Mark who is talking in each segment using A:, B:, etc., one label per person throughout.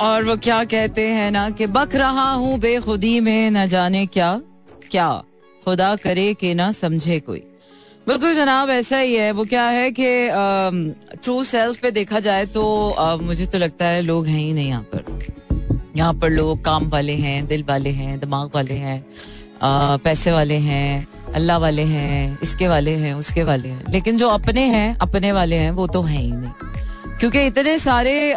A: और वो क्या कहते हैं ना कि बक रहा हूँ बेखुदी में न जाने क्या क्या खुदा करे कि ना समझे कोई। बिल्कुल जनाब ऐसा ही है। वो क्या है कि ट्रू सेल्फ पे देखा जाए तो आ, मुझे तो लगता है लोग हैं ही नहीं यहाँ पर। यहाँ पर लोग काम वाले हैं दिल वाले हैं दिमाग वाले हैं आ, पैसे वाले हैं अल्लाह वाले हैं इसके वाले हैं उसके वाले हैं। लेकिन जो अपने हैं अपने वाले हैं वो तो हैं ही नहीं। क्योंकि इतने सारे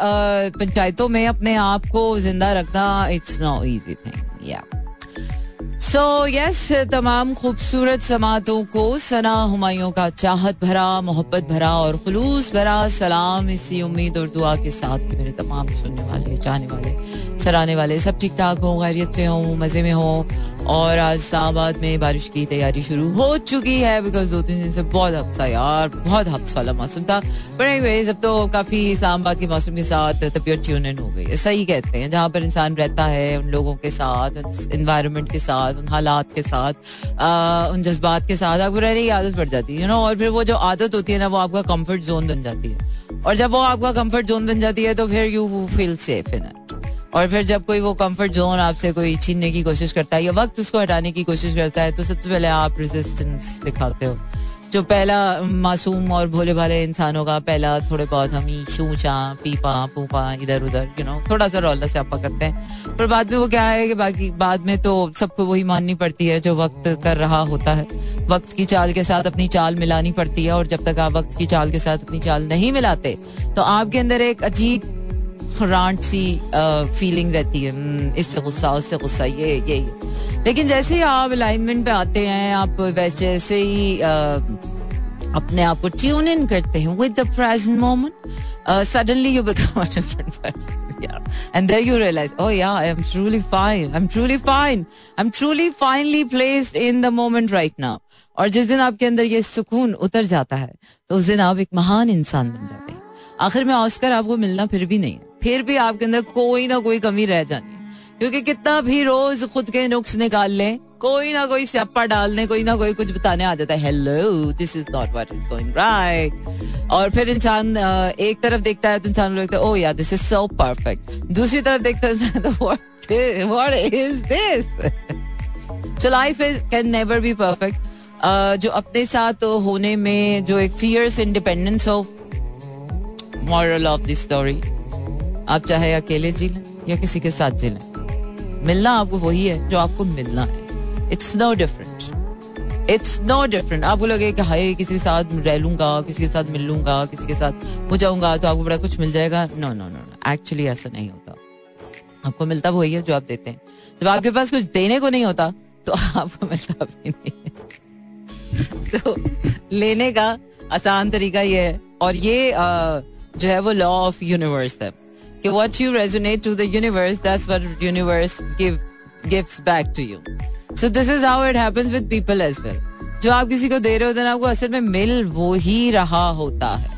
A: पंचायतों में अपने आप को ज़िंदा रखना इट्स नो इजी थिंग या सो यस तमाम खूबसूरत समातों को सना हुमायूं का चाहत भरा, मोहब्बत भरा और खलूस भरा सलाम इसी उम्मीद और दुआ के साथ मेरे तमाम सुनने वाले चाहने वाले सराहने वाले सब ठीक ठाक हों, खैरियत से हों, मज़े में हों। और आज इस्लामाबाद में बारिश की तैयारी शुरू हो चुकी है बिकॉज़ दो तीन दिन से बहुत हफ्सा यार, बहुत हफ्स वाला मौसम था बट एनीवेज अब तो काफ़ी इस्लामाबाद के मौसम के साथ तबीयत ट्यून हो गई है। सही कहते हैं, जहाँ पर इंसान रहता है, उन लोगों के साथ इन्वायरमेंट के साथ उन हालात के साथ आ, उन जज्बात के साथ आपको रहने की आदत पड़ जाती है यू नो और फिर वो जो आदत होती है ना वो आपका कंफर्ट जोन बन जाती है। और जब वो आपका कंफर्ट जोन बन जाती है तो फिर यू फील सेफ़ इन और फिर जब कोई वो कंफर्ट जोन आपसे कोई छीनने की कोशिश करता है या वक्त उसको हटाने की कोशिश करता है तो सबसे पहले आप रेजिस्टेंस दिखाते हो। जो पहला मासूम और भोले भाले इंसानों का पहला थोड़े बहुत हम शूचा पीपा, पूपा, इधर उधर यू नो थोड़ा सा रौला से आपा करते हैं। पर बाद में वो क्या है कि बाकी, बाद में तो सबको वही माननी पड़ती है जो वक्त कर रहा होता है। वक्त की चाल के साथ अपनी चाल मिलानी पड़ती है और जब तक आप वक्त की चाल के साथ अपनी चाल नहीं मिलाते तो आपके अंदर एक अजीब रांट सी फीलिंग रहती है। हम्म, इससे गुस्सा उससे गुस्सा ये ये। लेकिन जैसे ही आप अलाइनमेंट पे आते हैं आप वैसे जैसे ही अपने आप को ट्यून इन करते हैं with the present moment suddenly you become a different person and there you realize oh yeah i am truly fine i'm truly fine i'm truly finally placed in the moment right now. और जिस दिन आपके अंदर ये सुकून उतर जाता है तो उस दिन आप एक महान इंसान बन जाते हैं। आखिर में ऑस्कर आपको मिलना फिर भी नहीं है। फिर भी आपके अंदर कोई ना कोई कमी रह जानी क्योंकि कितना भी रोज खुद के नुक्स निकाल लें, कोई ना कोई स्यापा डाल दें, कोई ना कोई कुछ बताने आ जाता है hello this is not what is going right और फिर इंसान एक तरफ़ देखता है तो इंसान लगता है ओ या दिस इज़ सो परफेक्ट दूसरी तरफ़ देखता है तो what is this so life is can never be perfect जो अपने साथ होने में जो एक fierce independence of moral of the story आप चाहे अकेले जी लें या किसी के साथ जी लें मिलना आपको वही है जो आपको मिलना है। It's no different it's no different आपको लगे कि हाय किसी के साथ रह लूँगा किसी के साथ मिल लूँगा किसी के साथ हो जाऊँगा तो आपको बड़ा कुछ मिल जाएगा? No no no no actually ऐसा नहीं होता। आपको मिलता वही है जो आप देते हैं। जब आपके पास कुछ देने को नहीं होता तो आपको मिलता भी नहीं तो लेने का आसान तरीका ये है। और ये आ, जो है वो लॉ ऑफ़ यूनिवर्स है। कि what you resonate to the universe, that's what universe give gives back to you. So this is how it happens with people as well. जो आप किसी को दे रहे होते हैं आपको असल में मिल वो ही रहा होता है।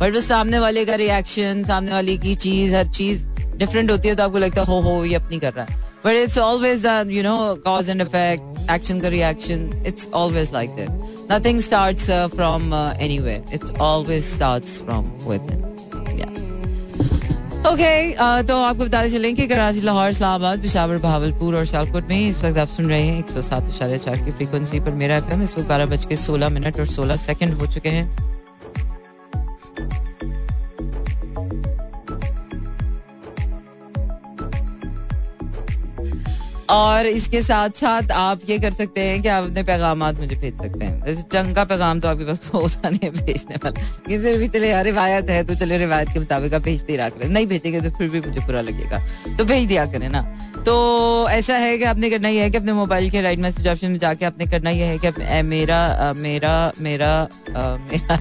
A: बट वो सामने वाले का रिएक्शन सामने वाले की चीज़, हर चीज़ डिफरेंट होती है तो आपको लगता है, हो हो, ये अपनी कर रहा है। But it's always you know cause and effect action का reaction it's always like that nothing starts from anywhere it always starts from within okay okay, uh, तो आपको बताते चलें कि कराची लाहौर इस्लामाबाद पिशावर भावलपुर और शालकोट में इस वक्त आप सुन रहे हैं एक सौ सात इशारे चार की फ्रीक्वेंसी पर मेरा एफ़ एम इस वक्त बारह बज के सोलह मिनट और सोलह सेकंड हो चुके हैं। और इसके साथ साथ आप ये कर सकते हैं कि आप अपने पैगाम मुझे भेज सकते हैं। जैसे चंग का पैगाम तो आपके पास होता नहीं भेजने वाला। फिर भी चले यार, रिवायत है तो चले रिवायत के मुताबिक आप भेजते ही रहा करें। नहीं भेजेंगे तो फिर भी मुझे बुरा लगेगा। तो भेज दिया करें ना। तो ऐसा है कि आपने करना यह है कि अपने मोबाइल के राइट मैसेज ऑप्शन में जाके आपने करना यह है कि मेरा मेरा मेरा मेरा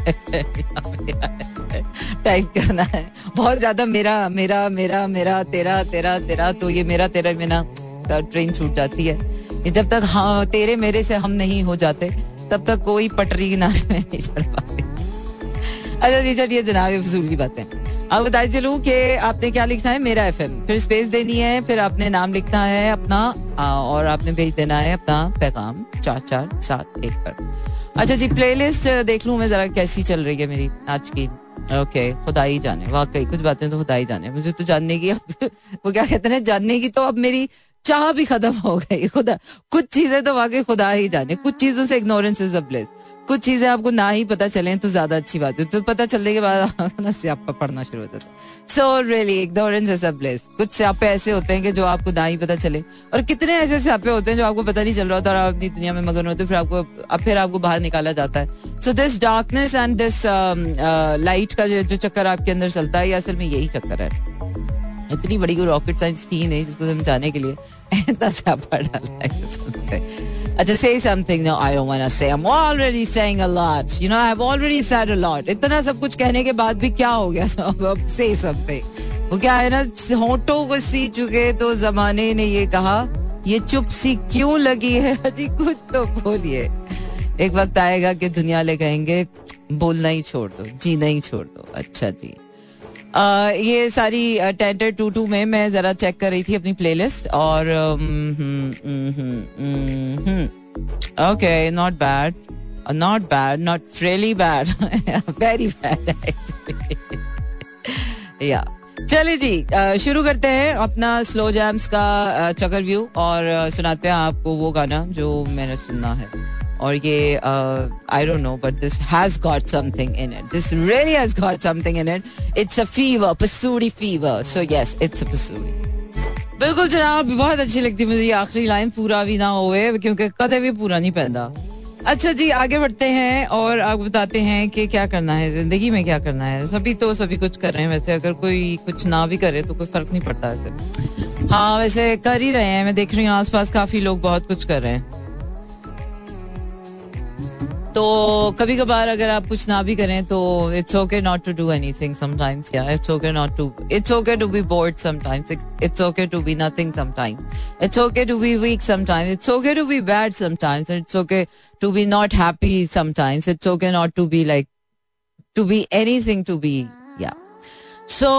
A: टाइप करना है। बहुत ज़्यादा मेरा मेरा मेरा मेरा, तेरा तेरा तेरा तो ये मेरा, तेरा, मेरा। ट्रेन छूट जाती है। जब तक हाँ तेरे मेरे से हम नहीं हो जाते, तब तक कोई पटरी किनारे में नहीं चढ़ पाते। अच्छा जी, चलिए जनाब फजूल की बातें। अब बताए चलू कि आपने क्या लिखना है? मेरा एफएम फिर स्पेस देनी है, फिर आपने नाम लिखना है अपना और आपने भेज देना है अपना पैगाम चार चार सात एक पर। अच्छा जी प्लेलिस्ट देख लूँ मैं जरा, कैसी चल रही है मेरी आज की। ओके खुदा ही जाने, वाकई कुछ बातें तो खुदा ही जाने। मुझे तो जानने की अब, वो क्या कहते हैं, जानने की तो अब मेरी चाह भी खत्म हो गई। खुदा कुछ चीज़ें तो वाकई खुदा ही जाने। कुछ चीज़ों से इग्नोरेंस इज़ अ ब्लेस कुछ चीज़ें आपको ना ही पता चले तो ज़्यादा अच्छी बात है। तो पता चलने के बाद ना स्यापा पढ़ना शुरू होता था so really ignorance is a bless कुछ स्यापे ऐसे होते हैं कि जो आपको ना ही पता चले। और कितने ऐसे स्यापे होते हैं जो आपको पता नहीं चल रहा होता और आप अपनी दुनिया में मगन होते फिर आपको अब फिर आपको बाहर निकाला जाता है। So this darkness and this light का जो चक्कर आपके अंदर चलता है ये असल में यही चक्कर है? इतनी बड़ी कोई रॉकेट साइंस थी नहीं जिसको समझाने के लिए इतना स्यापा डाला है अच्छा say something no I don't want to say. I'm already saying a lot. You know, I've already said a lot. इतना सब कुछ कहने के बाद भी क्या हो गया? अब say something. वो क्या है ना, होठों को सी चुके तो जमाने ने ये कहा, ये चुप सी क्यों लगी है? अजी कुछ तो बोलिए। एक वक्त आएगा कि दुनिया ले कहेंगे, बोलना ही छोड़ दो, जीना ही छोड़ दो। अच्छा जी। ये सारी टेंटर टू टू में मैं जरा चेक कर रही थी अपनी प्लेलिस्ट और okay not bad not bad not really bad very bad yeah चलिए जी शुरू करते हैं अपना स्लो जैम्स का चकर व्यू और सुनाते हैं आपको वो गाना जो मैंने सुनना है। और ये I don't know but this has got something in it this really has got something in it it's a fever Pasoori fever so yes it's a Pasoori बिल्कुल जनाब, बहुत अच्छी लगती मुझे ये आखिरी लाइन पूरा भी ना होए, क्योंकि कदे भी पूरा नहीं पैदा। अच्छा जी, आगे बढ़ते हैं और आप बताते हैं कि क्या करना है, ज़िंदगी में क्या करना है। सभी तो सभी कुछ कर रहे हैं, वैसे अगर कोई कुछ ना भी करे तो कोई फ़र्क नहीं पड़ता ऐसे। हाँ वैसे कर ही रहे हैं, मैं देख रही हूँ आसपास काफ़ी लोग बहुत कुछ कर रहे हैं। तो कभी कभार अगर आप कुछ ना भी करें तो it's okay not to do anything sometimes yeah it's okay not to it's okay to be bored sometimes it's okay to be nothing sometimes it's okay to be weak sometimes it's okay to be bad sometimes it's okay to be not happy sometimes it's okay not to be like to be anything to be yeah so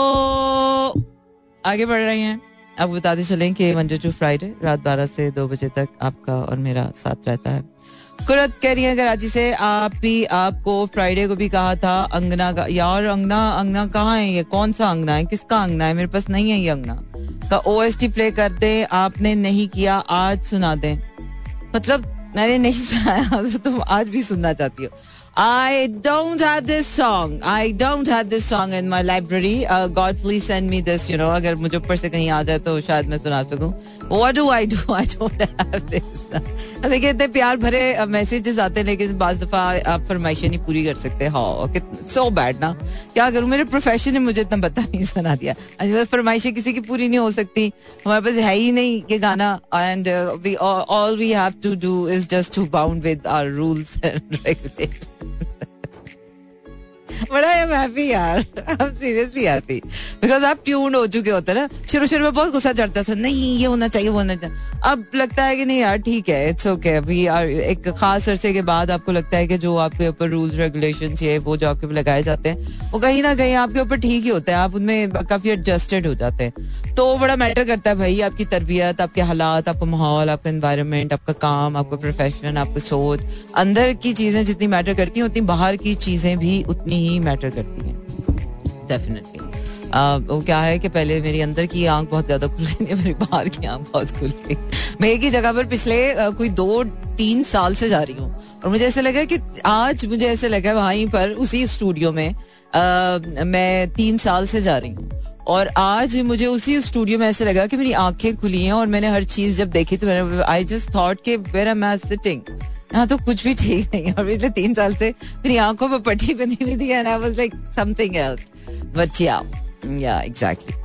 A: आगे बढ़ रहे हैं। अब बताते चलें कि Monday to Friday रात बारह से दो बजे तक आपका और मेरा साथ रहता है। कुरत कह रही है कराची से आप भी, आपको फ्राइडे को भी कहा था, अंगना का यार अंगना अंगना कहाँ है ये? कौन सा अंगना है? किसका अंगना है? मेरे पास नहीं है ये अंगना। का ओ एस टी प्ले कर दे, आपने नहीं किया, आज सुना दे। मतलब मैंने नहीं सुनाया तो तुम आज भी सुनना चाहती हो। I don't have this song. I don't have this song in my library. Uh, God please send me this. You know, अगर मुझे ऊपर से कहीं आ जाए तो शायद मैं सुना सकूँ. What do I do? I don't have this. देखिए इतने प्यार भरे मैसेजेस आते हैं लेकिन बाज दफ़ा आप फरमाइशें नहीं पूरी कर सकते हाँ सो बैड ना क्या करूँ मेरे प्रोफेशन ने मुझे इतना नहीं सुना दिया फरमाइशें किसी की पूरी नहीं हो सकती हमारे पास है ही नहीं ये गाना and all we have to do is just to bound with our rules and regulation बड़ा आई एम हैप्पी यार I am seriously happy because आप ट्यून हो चुके होते ना शुरू शुरू में बहुत गुस्सा चढ़ता था, नहीं, ये होना चाहिए, वो होना चाहिए। अब लगता है कि नहीं यार, ठीक है इट्स ओके अभी एक खास अरसे के बाद आपको लगता है कि जो आपके ऊपर रूल्स रेगुलेशन ये, वो जो आपके ऊपर लगाए जाते हैं, वो कहीं ना कहीं आपके ऊपर ठीक ही होता है। आप उनमें काफ़ी एडजस्टेड हो जाते हैं। तो बड़ा मैटर करता है भाई, आपकी तरबियत, आपके हालात, आपका माहौल, आपका इन्वायरमेंट आपका काम, आपका प्रोफेशन आपका सोच। अंदर की चीज़ें जितनी मैटर करती हैं, उतनी बाहर की चीज़ें भी उतनी ही मैटर करती हैं। डेफिनेटली वो क्या है कि पहले मेरी अंदर की आँख बहुत ज़्यादा खुल गई मेरी बाहर की आँख बहुत खुल गई। मैं एक ही जगह पर पिछले कोई दो तीन साल से जा रही हूँ। और मुझे ऐसे लगा कि आज मुझे ऐसे लगा वहीं पर उसी स्टूडियो में आ, मैं तीन साल से जा रही हूँ। और आज मुझे उसी स्टूडियो में ऐसे लगा कि मेरी आँखें खुली हैं और मैंने हर चीज़ जब देखी तो मैंने आई जस्ट थॉट के वेर एम आई सिटिंग यहाँ तो कुछ भी ठीक नहीं और पिछले तीन साल से मेरी आँखों पर पट्टी बनी हुई थी and I was like something else but yeah yeah exactly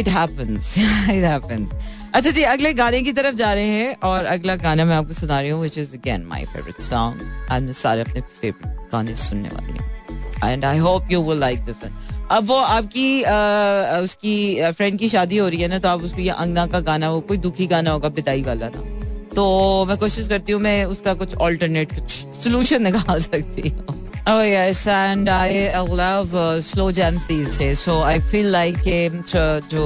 A: it happens it happens अच्छा जी अगले गाने की तरफ़ जा रहे हैं और अगला गाना मैं आपको सुना रही हूँ which is again my favourite song आज मैं सारे अपने फेवरेट गाने सुनने वाली हूँ। And I hope you will like this अब वो आपकी आ, उसकी फ्रेंड की शादी हो रही है ना तो आप उसको ये अंगना का गाना वो कोई दुखी गाना होगा बिदाई वाला ना। तो मैं कोशिश करती हूँ मैं उसका कुछ ऑल्टरनेट कुछ सोल्यूशन निकाल सकती हूँ Oh yes, and I love uh, slow jams these days. So I feel like जो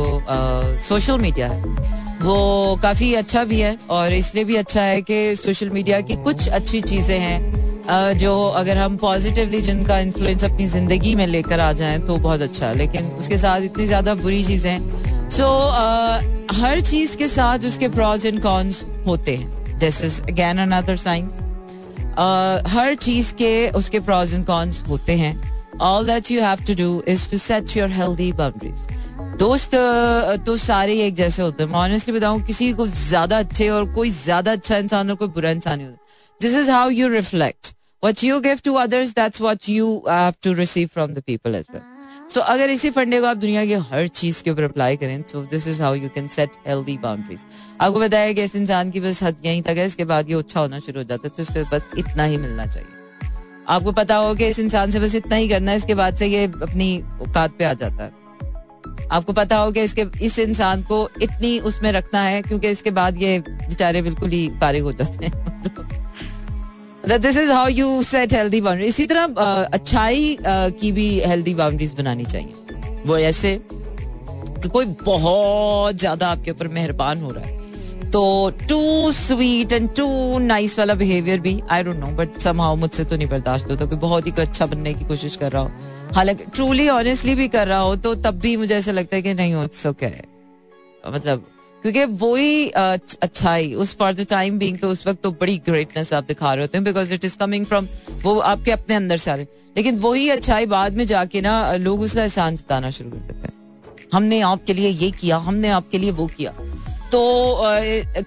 A: सोशल uh, मीडिया है वो काफ़ी अच्छा भी है और इसलिए भी अच्छा है कि सोशल मीडिया की कुछ अच्छी चीज़ें हैं जो अगर हम पॉजिटिवली जिनका इन्फ्लुएंस अपनी ज़िंदगी में लेकर आ जाएँ तो बहुत अच्छा है लेकिन उसके साथ इतनी ज़्यादा बुरी चीज़ें सो so, हर चीज़ के साथ उसके प्रॉज एंड कॉन्स होते हैं। This is again another science हर चीज़ के उसके प्रॉज एंड कॉन्स होते हैं। All that you have to do is to set your healthy boundaries दोस्त तो सारे एक जैसे होते हैं। ऑनेस्टली बताऊँ किसी को ज़्यादा अच्छे और कोई ज़्यादा अच्छा इंसान और कोई बुरा इंसान नहीं होता। This is how you reflect what you give to others that's what you have to receive from the people as well so अगर इसी फंडे को आप दुनिया की हर चीज़ के ऊपर अप्लाई करें so this is how you can set healthy boundaries आपको बताया कि इस इंसान की बस हद यहीं तक है, इसके बाद ये अच्छा होना शुरू हो जाता है तो उसके बस इतना ही मिलना चाहिए। आपको पता हो कि इस इंसान से बस इतना ही करना है, इसके बाद से ये अपनी औकात पे आ जाता है। आपको पता हो कि इसके, इस इंसान को इतनी उसमें रखना है, क्योंकि इसके बाद ये बेचारे बिल्कुल ही फारिग हो जाते हैं। This is how you set healthy boundary इसी तरह अच्छाई की भी हेल्दी बाउंड्रीज बनानी चाहिए। वो ऐसे कि कोई बहुत ज़्यादा आपके ऊपर मेहरबान हो रहा है। तो too sweet and too nice वाला बिहेवियर भी I don't know but somehow मुझसे तो नहीं बर्दाश्त होता। कोई बहुत ही अच्छा बनने की कोशिश कर रहा हो। हालाँकि ट्रूली ऑनेस्टली भी कर रहा हो तो तब भी मुझे ऐसा लगता है कि नहीं हो सो क्या है मतलब क्योंकि वही अच्छाई उस फॉर द टाइम बिंग तो उस वक्त तो बड़ी ग्रेटनेस आप दिखा रहे होते हैं because it is coming from वो आपके अपने अंदर से आ रहे लेकिन वही अच्छाई बाद में जाके ना लोग उसका एहसान जताना शुरू कर देते हैं। हमने आपके लिए ये किया हमने आपके लिए वो किया। तो आ,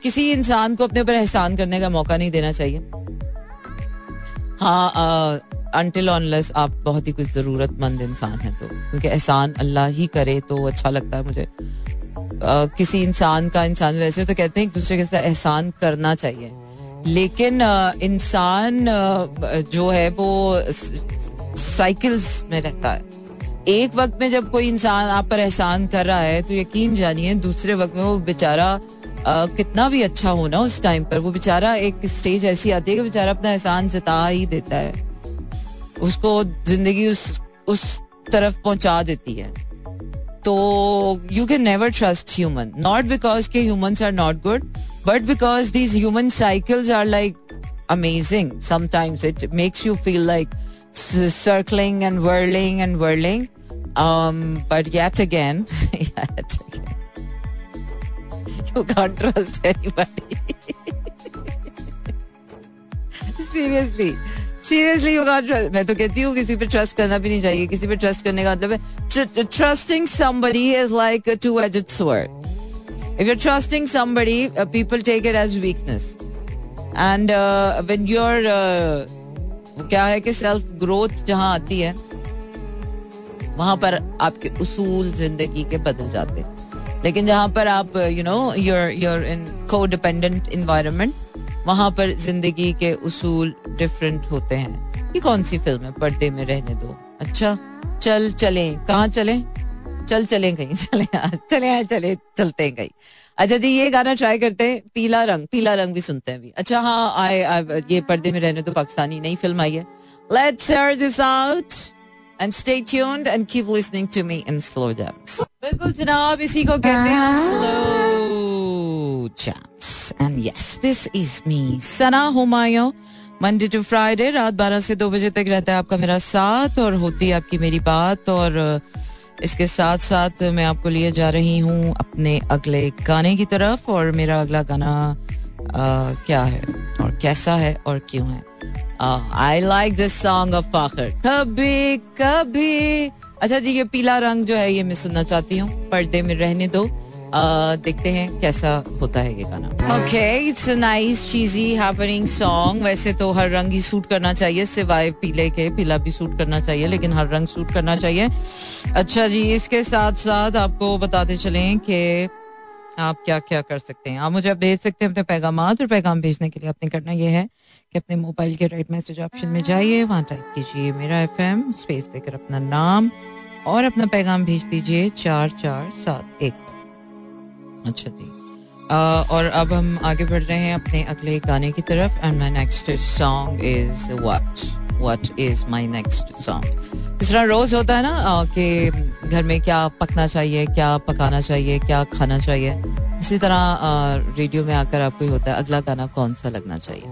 A: किसी इंसान को अपने ऊपर एहसान करने का मौका नहीं देना चाहिए। हाँ अनटिल ऑनलेस आप बहुत ही कुछ जरूरतमंद इंसान है तो क्योंकि एहसान अल्लाह ही करे तो अच्छा लगता है मुझे। किसी इंसान का, इंसान वैसे हो तो कहते हैं एक दूसरे के साथ एहसान करना चाहिए। लेकिन इंसान जो है वो साइकिल्स में रहता है। एक वक्त में जब कोई इंसान आप पर एहसान कर रहा है तो यकीन जानिए दूसरे वक्त में वो बेचारा कितना भी अच्छा होना उस टाइम पर, वो बेचारा एक स्टेज ऐसी आती है कि बेचारा अपना एहसान जता ही देता है। उसको ज़िंदगी उस उस तरफ़ पहुँचा देती है। तो you can never trust human not because के humans are not good but because these human cycles are like makes you feel like circling and whirling and whirling um but yet again yet again you can't trust seriously seriously मैं तो कहती हूँ किसी पे trust करना भी नहीं चाहिए किसी पे ट्रस्ट करने का मतलब है trusting somebody is like two edged sword if you trusting somebody people take it as weakness and when you're क्या है कि सेल्फ ग्रोथ जहाँ आती है वहाँ पर आपके उसूल ज़िंदगी के बदल जाते हैं लेकिन जहाँ पर आप you know you're you're in को डिपेंडेंट इन्वायरमेंट वहाँ पर ज़िंदगी के उसूल डिफरेंट होते हैं ये कौन सी फ़िल्म है पर्दे में रहने दो अच्छा चल चले। कहाँ चले? चल चले कहीं। चले चले चले, चलते हैं कहीं। अच्छा जी, ये गाना ट्राई करते हैं, पीला रंग पीला रंग भी सुनते हैं भी अच्छा हाँ आए ये पर्दे में रहने तो पाकिस्तानी, नई फ़िल्म आई है। Let's this out and stay tuned and keep listening to me in slow jams बिल्कुल जनाब, इसी को कहते हैं slow jams and yes this is me Sana Humayun. Monday to Friday रात 12 से 2 बजे तक रहता है आपका मेरा साथ और होती है आपकी मेरी बात और इसके साथ साथ मैं आपको लिए जा रही हूँ अपने अगले गाने की तरफ़ और मेरा अगला गाना आ, क्या है और कैसा है और क्यों है। I like this song of Fakhar कभी कभी। अच्छा जी ये पीला रंग जो है ये मैं सुनना चाहती हूँ। पर्दे में रहने दो। देखते हैं कैसा होता है ये गाना। Okay it's nice cheesy happening song वैसे तो हर रंग ही सूट करना चाहिए, सिवाय पीले के, पीला भी सूट करना चाहिए, लेकिन हर रंग सूट करना चाहिए। अच्छा जी, इसके साथ साथ आपको बताते चलें कि आप क्या क्या कर सकते हैं। आप मुझे भेज सकते हैं अपने पैगाम और पैगाम भेजने के लिए आपने करना यह है कि अपने मोबाइल के राइट मैसेज ऑप्शन में जाइए, वहाँ टाइप कीजिए मेरा एफ़ एम स्पेस देकर अपना नाम, और अपना पैगाम भेज दीजिए चार चार सात एक। अच्छा जी। और अब हम आगे बढ़ रहे हैं अपने अगले गाने की तरफ़ and my next song is what what is my next song इस तरह रोज होता है ना कि घर में क्या पकना चाहिए, क्या पकाना चाहिए, क्या खाना चाहिए। इसी तरह रेडियो में आकर आपको होता है, अगला गाना कौन सा लगना चाहिए?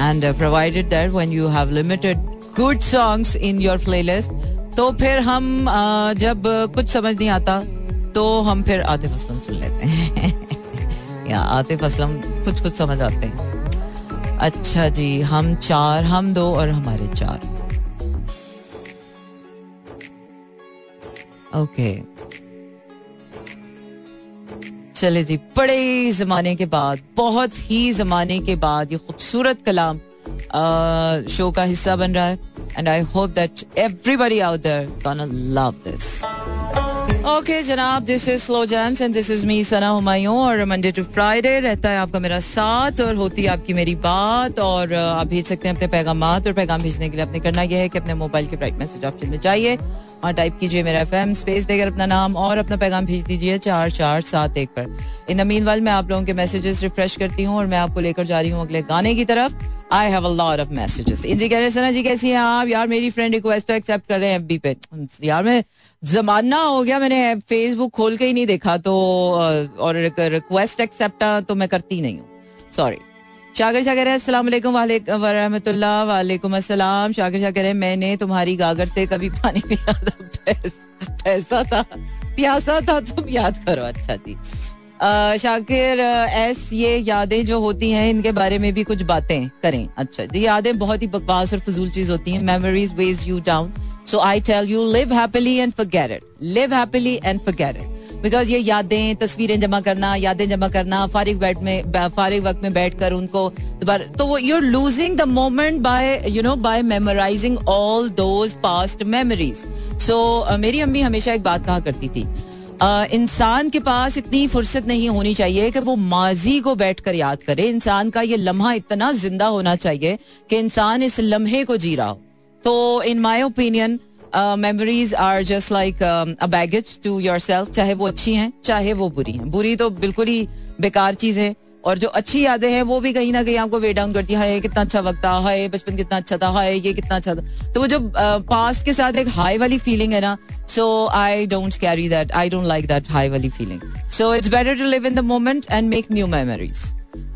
A: And provided that when you have limited good songs in your playlist तो फिर हम जब कुछ समझ नहीं आता तो हम फिर आतिफ असलम सुन लेते हैं। या आतिफ असलम कुछ कुछ समझ आते हैं। अच्छा जी, हम चार, हम दो और हमारे चार। ओके चले जी, बड़े जमाने के बाद, बहुत ही जमाने के बाद ये खूबसूरत कलाम शो का हिस्सा बन रहा है। And I hope that everybody out there gonna love this okay जनाब this is slow jams and this is me Sana Humayun और मंडे टू फ्राइडे रहता है आपका मेरा साथ और होती है आपकी मेरी बात और आप भेज सकते हैं अपने पैगाम और पैगाम भेजने के लिए अपने करना यह है कि अपने मोबाइल के ब्राइट मैसेज ऑप्शन में जाइए और टाइप कीजिए मेरा एफएम स्पेस देकर अपना नाम और अपना पैगाम भेज दीजिए चार चार सात एक पर। इन द मीन मैं आप लोगों के मैसेजेस रिफ्रेश करती हूँ और मैं आपको लेकर जा रही हूँ अगले गाने की तरफ़। I have a lot of messages इनजी कह रहे सना जी, कैसी हैं आप? यार, मेरी फ्रेंड रिक्वेस्ट तो एक्सेप्ट कर रहे हैं एफबी पे. यार, मैं जमाना हो गया, मैंने फेसबुक खोल के ही नहीं देखा तो और रिक्वेस्ट एक्सेप्ट तो मैं करती नहीं हूँ। सॉरी शाकिर शाह कह रहे हैं वरहमतुल्ला वालेकुम अस्सलाम। शाकिर शाह कह रहे हैं, मैंने तुम्हारी गागर से कभी पानी पिया था पैसा था, प्यासा था, तुम याद करो अच्छा जी। शाकिर एस ये यादें जो होती हैं, इनके बारे में भी कुछ बातें करें। अच्छा ये यादें बहुत ही बकवास और फजूल चीज़ होती हैं। Memories weigh you down so I tell you live happily and forget it live happily and forget it because ये यादें, तस्वीरें जमा करना, यादें जमा करना, फारिग बैठ में फारिग वक्त में बैठ कर उनको दोबारा तो वो you're losing the moment by you know by memorising all those past memories so मेरी अम्मी हमेशा एक बात कहा करती थी। इंसान के पास इतनी फुर्सत नहीं होनी चाहिए कि वो माजी को बैठ कर याद करे। इंसान का ये लम्हा इतना ज़िंदा होना चाहिए कि इंसान इस लम्हे को जी रहा हो। तो in my opinion memories are just like a baggage to yourself चाहे वो अच्छी हैं, चाहे वो बुरी हैं। बुरी तो बिल्कुल ही बेकार चीज़ है और जो अच्छी यादें हैं, वो भी कहीं ना कहीं आपको वे डाउन करती है। कितना अच्छा वक्त था। हाय बचपन कितना अच्छा था। हाय, ये कितना अच्छा था। तो वो जो पास्ट के साथ एक हाई वाली फीलिंग है ना so I don't carry that I don't like that high वाली feeling so it's better to live in the moment and make new memories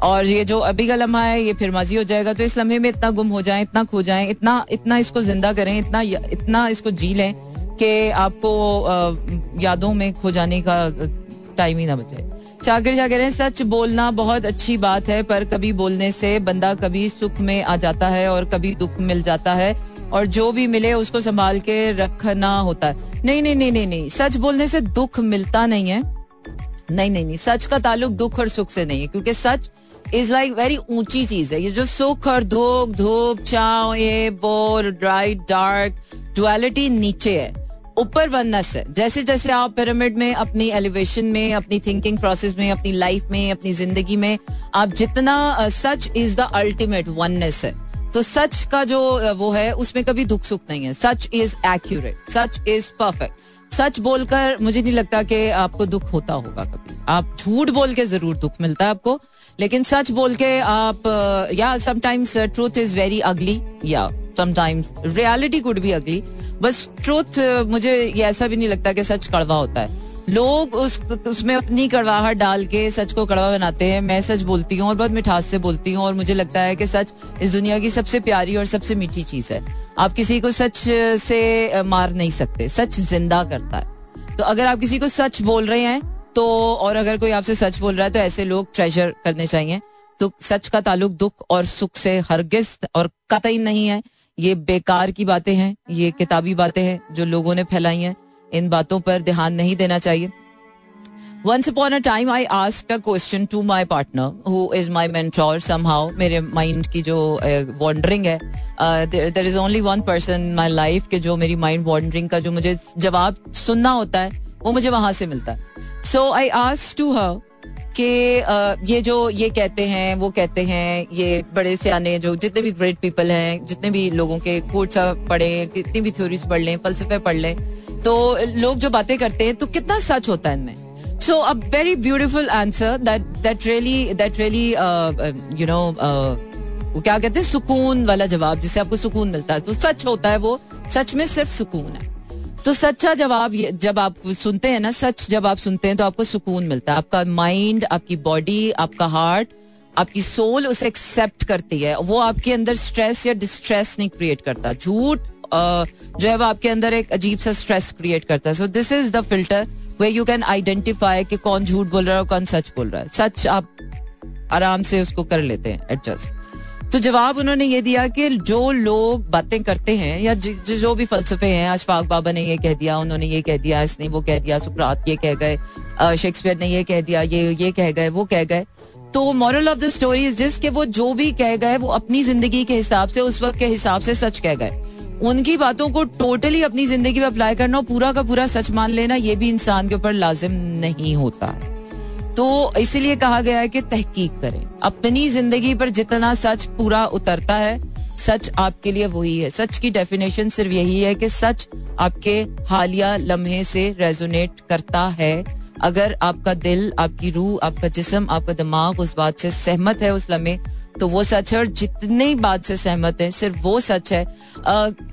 A: और ये जो अभी का लम्हा है, ये फिर माजी हो जाएगा। तो इस लम्हे में इतना गुम हो जाए, इतना खो जाए, इतना इतना इसको ज़िंदा करें, इतना इतना इसको जी लें कि आपको यादों में खो जाने का टाइम ही ना बचे शाकिर रहे हैं, सच बोलना बहुत अच्छी बात है, पर कभी बोलने से बंदा कभी सुख में आ जाता है और कभी दुख मिल जाता है और जो भी मिले उसको संभाल के रखना होता है। नहीं नहीं नहीं नहीं नहीं, सच बोलने से दुख मिलता नहीं है। नहीं नहीं नहीं, सच का ताल्लुक दुख और सुख से नहीं है, क्योंकि सच इज़ लाइक वेरी ऊँची चीज़ है। ये जो सुख और धूप धूप, छाव, ये बोर ड्राइट डार्क डुअलिटी नीचे है। ऊपर वनस है। जैसे जैसे आप पिरामिड में, अपनी एलिवेशन में, अपनी थिंकिंग प्रोसेस में, अपनी लाइफ में, अपनी ज़िंदगी में, आप जितना सच इज़ द अल्टीमेट वननेस है। तो सच का जो वो है, उसमें कभी दुख सुख नहीं है। सच इज़ एक्यूरेट सच इज़ परफेक्ट सच बोलकर मुझे नहीं लगता कि आपको दुख होता होगा कभी। आप झूठ बोल के ज़रूर दुख मिलता है आपको, लेकिन सच बोल के आप या sometimes truth is very ugly या समटाइम्स रियलिटी कुड बी अगली बस ट्रूथ मुझे ये ऐसा भी नहीं लगता कि सच कड़वा होता है। लोग उस, उसमें अपनी कड़वाहट डाल के सच को कड़वा बनाते हैं। मैं सच बोलती हूँ और बहुत मिठास से बोलती हूँ और मुझे लगता है कि सच इस दुनिया की सबसे प्यारी और सबसे मीठी चीज़ है। आप किसी को सच से मार नहीं सकते। सच ज़िंदा करता है। तो अगर आप किसी को सच बोल रहे हैं तो और अगर कोई आपसे सच बोल रहा है तो ऐसे लोग ट्रेजर करने चाहिए। तो सच का ताल्लुक दुख और सुख से हरगिज और कतई नहीं है। ये बेकार की बातें हैं ये किताबी बातें हैं जो लोगों ने फैलाई हैं। इन बातों पर ध्यान नहीं देना चाहिए। Once upon a time, I asked a question to my partner, who is my mentor somehow. मेरे माइंड की जो वॉन्डरिंग है। There is only one person my life के जो मेरी माइंड वॉन्डरिंग का जो मुझे जवाब सुनना होता है वो मुझे वहाँ से मिलता है। सो आई आस्क टू हर कि ये जो ये कहते हैं, वो कहते हैं, ये बड़े सियाने जो जितने भी ग्रेट पीपल हैं, जितने भी लोगों के कोर्ट्स पढ़े, कितनी भी थ्योरीज पढ़ लें, फलसफे पढ़ लें तो लोग जो बातें करते हैं तो कितना सच होता है इनमें? So a very beautiful answer that that really that really you know वो क्या कहते हैं? सुकून वाला जवाब, जिससे आपको सुकून मिलता है। तो सच होता है वो, सच में सिर्फ़ सुकून है। तो सच्चा जवाब जब आप सुनते हैं ना, सच जब आप सुनते हैं तो आपको सुकून मिलता है। आपका माइंड आपकी बॉडी आपका हार्ट आपकी सोल उसे एक्सेप्ट करती है। वो आपके अंदर स्ट्रेस या डिस्ट्रेस नहीं क्रिएट करता। झूठ जो है वो आपके अंदर एक अजीब सा स्ट्रेस क्रिएट करता है। So this is the filter way you can identify कि कौन झूठ बोल रहा है और कौन सच बोल रहा है। सच आप आराम से उसको कर लेते हैं एडजस्ट तो जवाब उन्होंने ये दिया कि जो लोग बातें करते हैं या जो भी फलसफे हैं अशफाक बाबा ने ये कह दिया, उन्होंने ये कह दिया, इसने वो कह दिया, सुकरात ये कह गए शेक्सपियर ने ये कह दिया, ये ये कह गए, वो कह गए। तो moral of the story is this कि वो जो भी कह गए, वो अपनी ज़िंदगी के हिसाब से, उस वक्त के हिसाब से सच कह गए। उनकी बातों को टोटली अपनी ज़िंदगी में अप्लाई करना और पूरा का पूरा सच मान लेना, ये भी इंसान के ऊपर लाजिम नहीं होता। है तो इसीलिए कहा गया है कि तहकीक करें। अपनी ज़िंदगी पर जितना सच पूरा उतरता है, सच आपके लिए वही है। सच की डेफिनेशन सिर्फ़ यही है कि सच आपके हालिया लम्हे से रेजोनेट करता है। अगर आपका दिल, आपकी रूह, आपका जिसम, आपका दिमाग उस बात से सहमत है, उस लम्हे तो वो सच है और जितने बात से सहमत है सिर्फ़ वो सच है।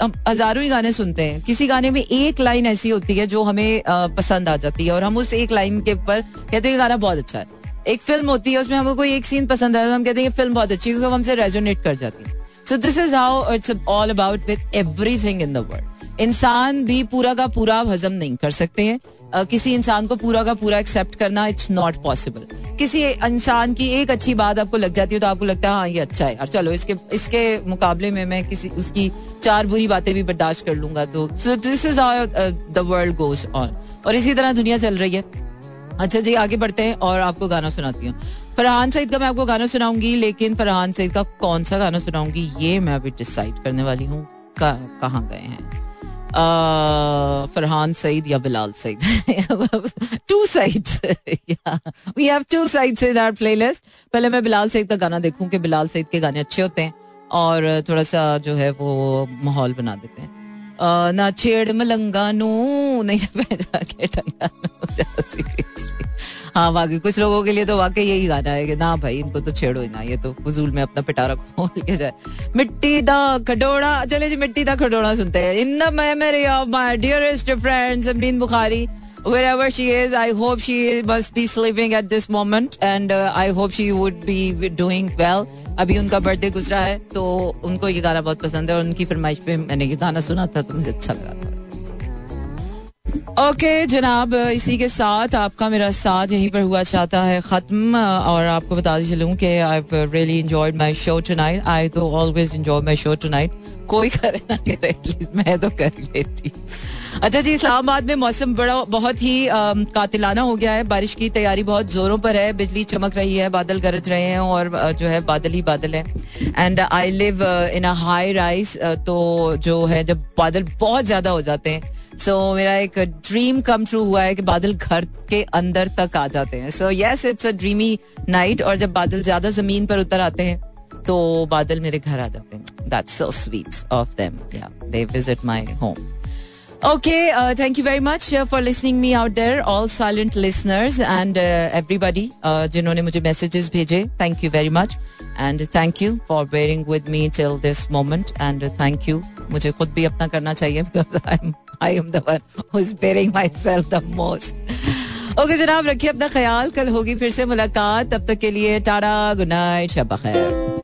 A: हम हज़ारों ही गाने सुनते हैं। किसी गाने में एक लाइन ऐसी होती है जो हमें आ, पसंद आ जाती है और हम उस एक लाइन के ऊपर कहते हैं ये गाना बहुत अच्छा है। एक फ़िल्म होती है उसमें हमें कोई एक सीन पसंद आया तो हम कहते हैं ये फ़िल्म बहुत अच्छी है क्योंकि हमसे रेजोनेट कर जाती है। So this is how it's all about with everything in the world इंसान भी पूरा का पूरा हजम नहीं कर सकते हैं। किसी इंसान को पूरा का पूरा एक्सेप्ट करना इट्स नॉट पॉसिबल किसी इंसान की एक अच्छी बात आपको लग जाती है तो आपको लगता है हाँ ये अच्छा है। यार चलो, इसके इसके मुकाबले में मैं किसी, उसकी चार बुरी बातें भी बर्दाश्त कर लूँगा तो this is the world goes on और इसी तरह दुनिया चल रही है। अच्छा जी, आगे बढ़ते हैं और आपको गाना सुनाती हूँ। फरहान सईद का मैं आपको गाना सुनाऊँगी, लेकिन फरहान सईद का कौन सा गाना सुनाऊँगी, ये मैं अभी डिसाइड करने वाली हूँ कहाँ गए हैं। फरहान सईद या Bilal Saeed two sides we have two sides in our playlist पहले मैं बिलाल सईद का गाना देखूँ कि बिलाल सईद के गाने अच्छे होते हैं और थोड़ा सा जो है वो माहौल बना देते हैं। ना छेड़ मलंगा नू नहीं जाके हाँ वाकई कुछ लोगों के लिए तो वाकई यही गाना है कि ना भाई इनको तो छेड़ो ही ना ये तो फजूल में अपना पिटारा खोल के जाए। मिट्टी दा खडोड़ा चले जी मिट्टी दा खडोड़ा सुनते हैं। In the memory of my dearest friend Samreen Bukhari wherever she is i hope she must be sleeping at this moment and uh, i hope she would be doing well. अभी उनका बर्थडे गुजरा है तो उनको ये गाना बहुत पसंद है और उनकी फरमाइश पे मैंने ये गाना सुना था तो मुझे अच्छा लगा। ओके जनाब, इसी के साथ आपका मेरा साथ यहीं पर हुआ चाहता है खत्म, और आपको बता चलूँ कि I really enjoyed my show tonight I तो always enjoy my show tonight कोई करे ना करे मैं तो कर लेती। अच्छा जी, इस्लामाबाद में मौसम बड़ा, बहुत ही कातिलाना हो गया है। बारिश की तैयारी बहुत जोरों पर है। बिजली चमक रही है, बादल गरज रहे हैं, और जो है, बादल ही बादल है। And I live in a high rise तो जो है, जब बादल बहुत ज़्यादा हो जाते हैं सो so, मेरा एक ड्रीम कम ट्रू हुआ है कि बादल घर के अंदर तक आ जाते हैं। So yes it's a dreamy night और जब बादल ज़्यादा ज़मीन पर उतर आते हैं तो बादल मेरे घर आ जाते हैं। That's so sweet of them yeah they visit my home okay thank you very much for listening me out there all silent listeners and everybody जिन्होंने मुझे मैसेजेस भेजे thank you very much and thank you for bearing with me till this moment and thank you मुझे खुद भी अपना करना चाहिए because I am I am then bearing myself the most. Okay जनाब, रखिए अपना ख्याल, कल होगी फिर से मुलाकात, तब तक के लिए टाटा गुड नाइट शब खैर